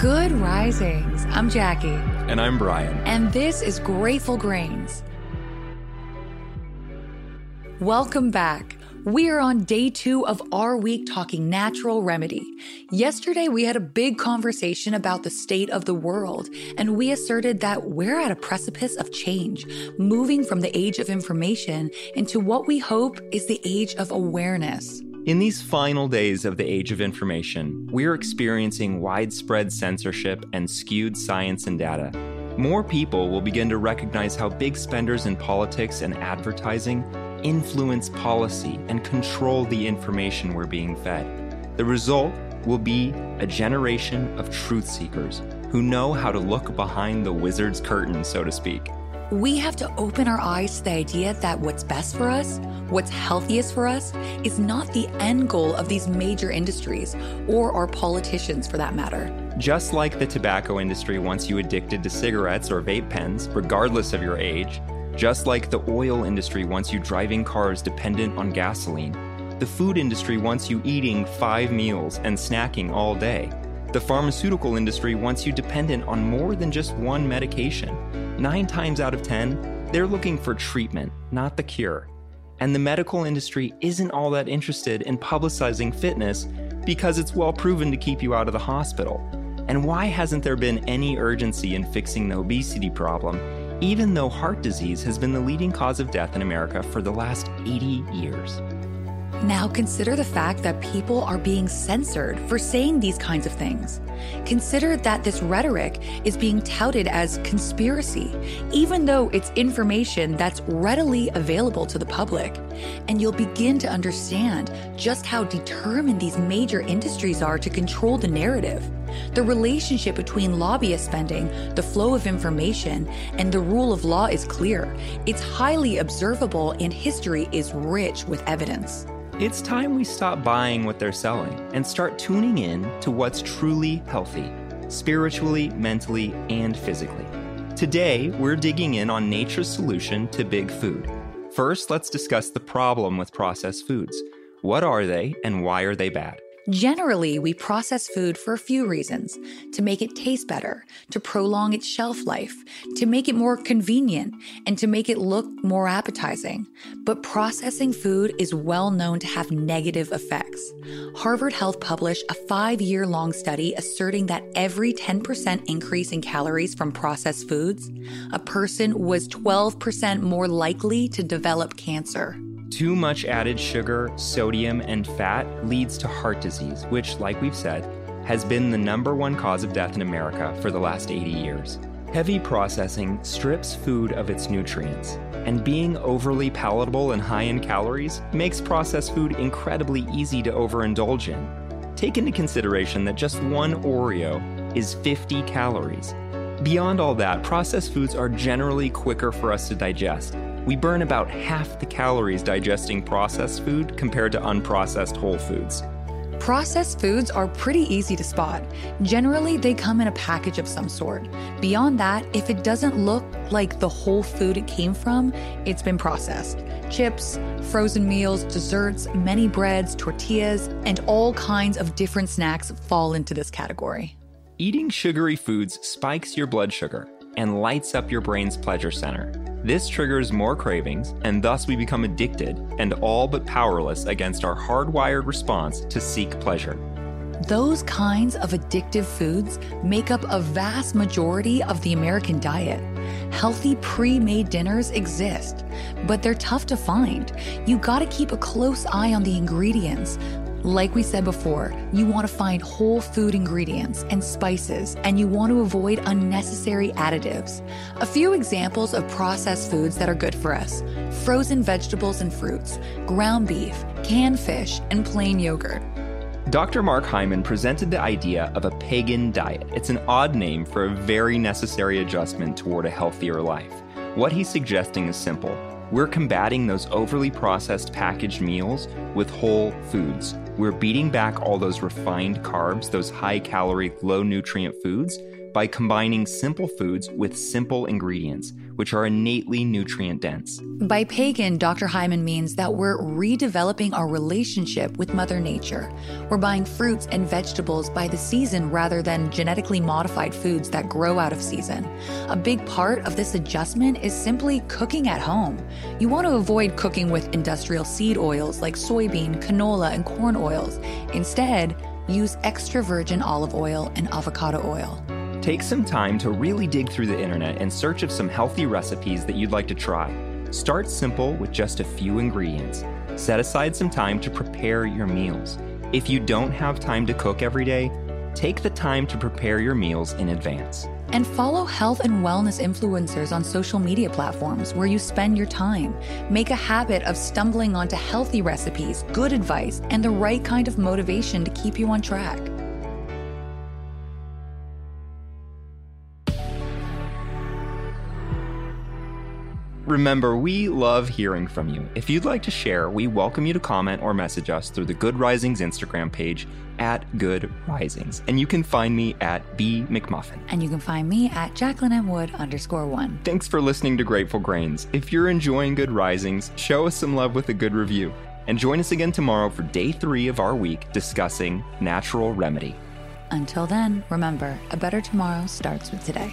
Good risings. I'm Jackie. And I'm Bryan. And this is Grateful Grains. Welcome back. We are on day two of our week talking natural remedy. Yesterday, we had a big conversation about the state of the world, and we asserted that we're at a precipice of change, moving from the age of information into what we hope is the age of awareness. In these final days of the age of information, we're experiencing widespread censorship and skewed science and data. More people will begin to recognize how big spenders in politics and advertising influence policy and control the information we're being fed. The result will be a generation of truth seekers who know how to look behind the wizard's curtain, so to speak. We have to open our eyes to the idea that what's best for us, what's healthiest for us, is not the end goal of these major industries or our politicians for that matter. Just like the tobacco industry wants you addicted to cigarettes or vape pens, regardless of your age, just like the oil industry wants you driving cars dependent on gasoline, the food industry wants you eating five meals and snacking all day. The pharmaceutical industry wants you dependent on more than just one medication. Nine times out of 10, they're looking for treatment, not the cure. And the medical industry isn't all that interested in publicizing fitness because it's well proven to keep you out of the hospital. And why hasn't there been any urgency in fixing the obesity problem, even though heart disease has been the leading cause of death in America for the last 80 years? Now consider the fact that people are being censored for saying these kinds of things. Consider that this rhetoric is being touted as conspiracy, even though it's information that's readily available to the public. And you'll begin to understand just how determined these major industries are to control the narrative. The relationship between lobbyist spending, the flow of information, and the rule of law is clear. It's highly observable, and history is rich with evidence. It's time we stop buying what they're selling and start tuning in to what's truly healthy, spiritually, mentally, and physically. Today, we're digging in on nature's solution to big food. First, let's discuss the problem with processed foods. What are they and why are they bad? Generally, we process food for a few reasons to make it taste better, to prolong its shelf life, to make it more convenient, and to make it look more appetizing. But processing food is well known to have negative effects. Harvard Health published a five year long study asserting that every 10% increase in calories from processed foods, a person was 12% more likely to develop cancer. Too much added sugar, sodium, and fat leads to heart disease, which, like we've said, has been the number one cause of death in America for the last 80 years. Heavy processing strips food of its nutrients, and being overly palatable and high in calories makes processed food incredibly easy to overindulge in. Take into consideration that just one Oreo is 50 calories. Beyond all that, processed foods are generally quicker for us to digest, we burn about half the calories digesting processed food compared to unprocessed whole foods. Processed foods are pretty easy to spot. Generally, they come in a package of some sort. Beyond that, if it doesn't look like the whole food it came from, it's been processed. Chips, frozen meals, desserts, many breads, tortillas, and all kinds of different snacks fall into this category. Eating sugary foods spikes your blood sugar and lights up your brain's pleasure center. This triggers more cravings, and thus we become addicted and all but powerless against our hardwired response to seek pleasure. Those kinds of addictive foods make up a vast majority of the American diet. Healthy pre made dinners exist, but they're tough to find. You gotta keep a close eye on the ingredients, like we said before, you want to find whole food ingredients and spices, and you want to avoid unnecessary additives. A few examples of processed foods that are good for us frozen vegetables and fruits, ground beef, canned fish, and plain yogurt. Dr. Mark Hyman presented the idea of a pagan diet. It's an odd name for a very necessary adjustment toward a healthier life. What he's suggesting is simple. We're combating those overly processed packaged meals with whole foods. We're beating back all those refined carbs, those high calorie, low nutrient foods, by combining simple foods with simple ingredients, which are innately nutrient dense. By pagan, Dr. Hyman means that we're redeveloping our relationship with Mother Nature. We're buying fruits and vegetables by the season rather than genetically modified foods that grow out of season. A big part of this adjustment is simply cooking at home. You want to avoid cooking with industrial seed oils like soybean, canola, and corn oils. Instead, use extra virgin olive oil and avocado oil. Take some time to really dig through the internet in search of some healthy recipes that you'd like to try. Start simple with just a few ingredients. Set aside some time to prepare your meals. If you don't have time to cook every day, take the time to prepare your meals in advance. And follow health and wellness influencers on social media platforms where you spend your time. Make a habit of stumbling onto healthy recipes, good advice, and the right kind of motivation to keep you on track. Remember, we love hearing from you. If you'd like to share, we welcome you to comment or message us through the Good Risings Instagram page at Good Risings. And you can find me at B McMullin. And you can find me at Jacqueline M. Wood underscore one. Thanks for listening to Grateful Grains. If you're enjoying Good Risings, show us some love with a good review. And join us again tomorrow for day three of our week discussing natural remedy. Until then, remember, a better tomorrow starts with today.